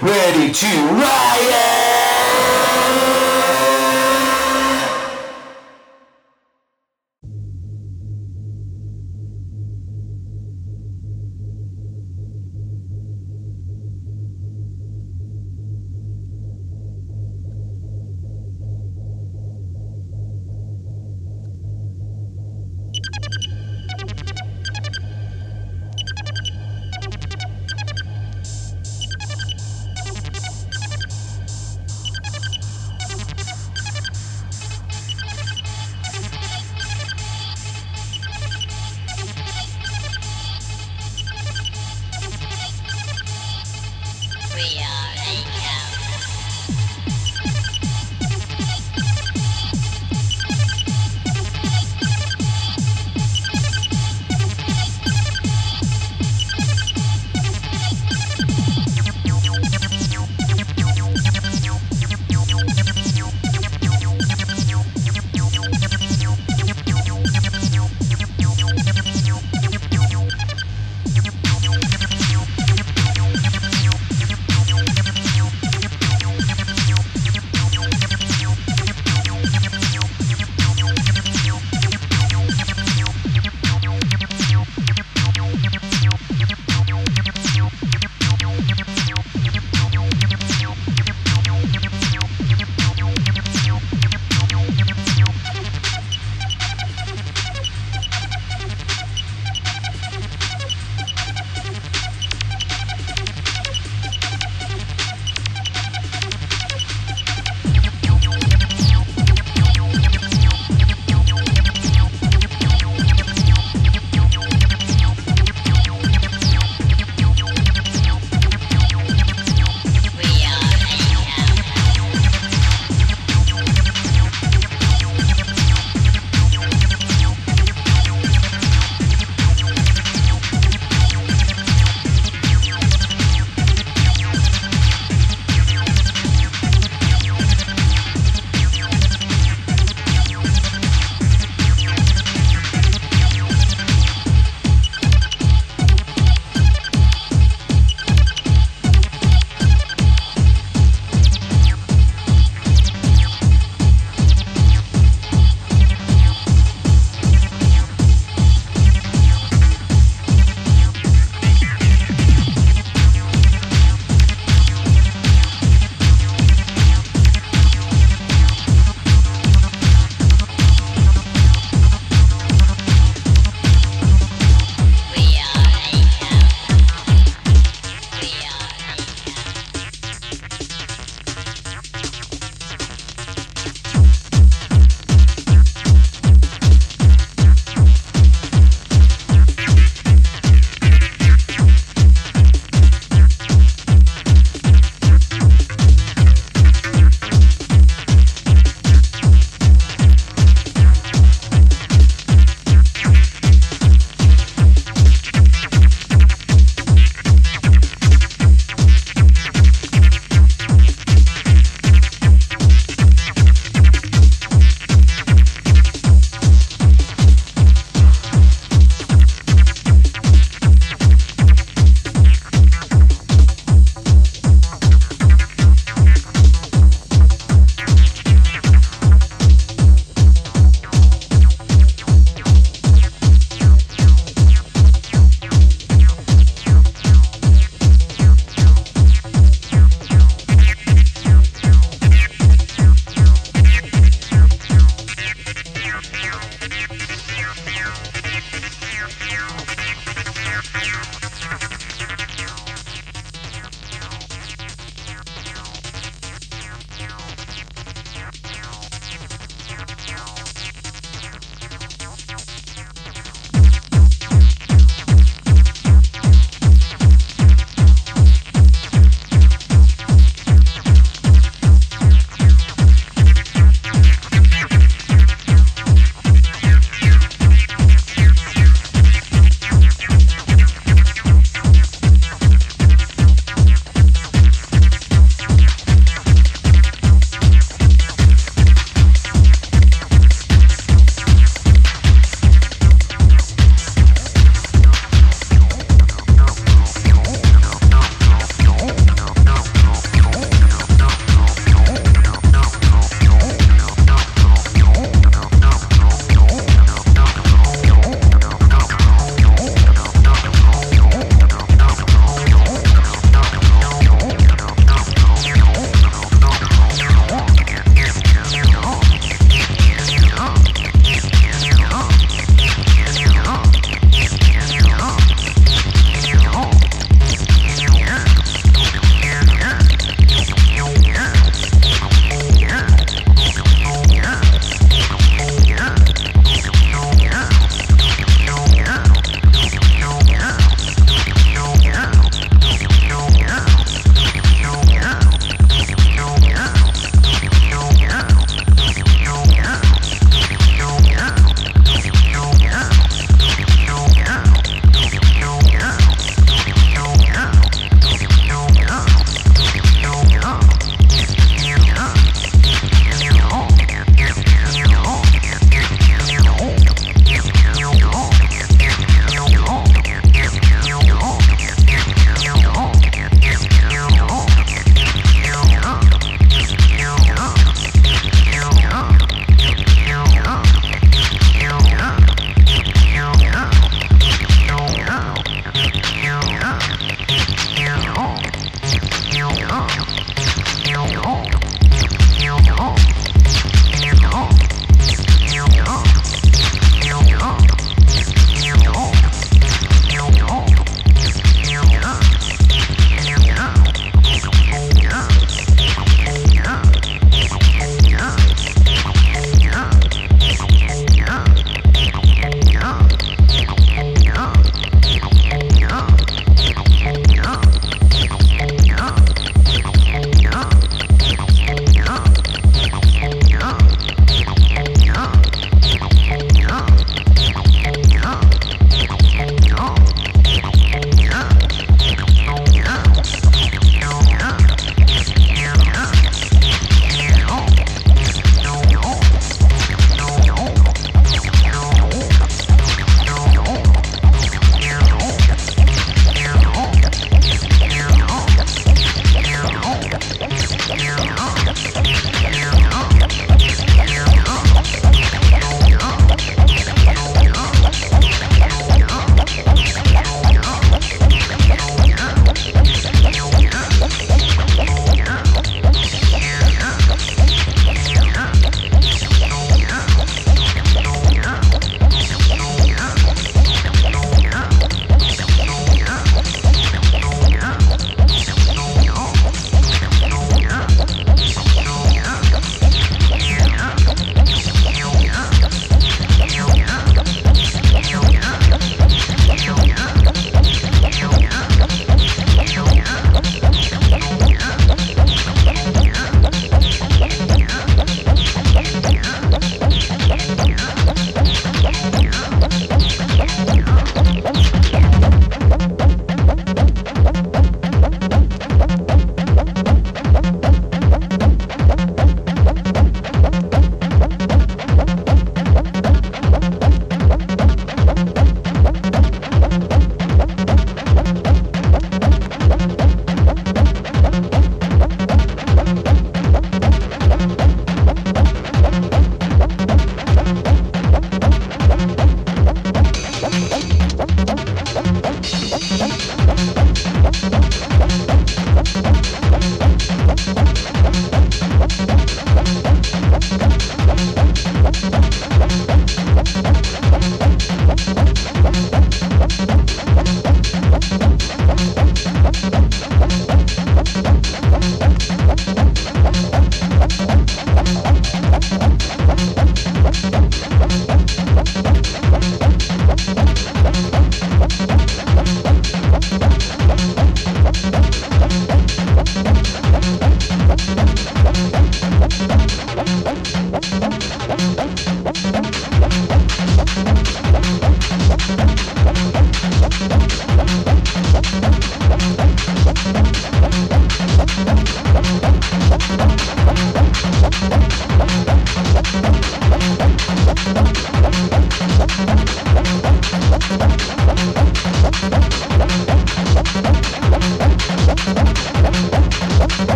ready to riot!